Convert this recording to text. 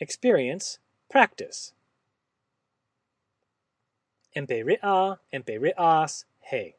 experience, practice. Emperi'a, emperi'as, he.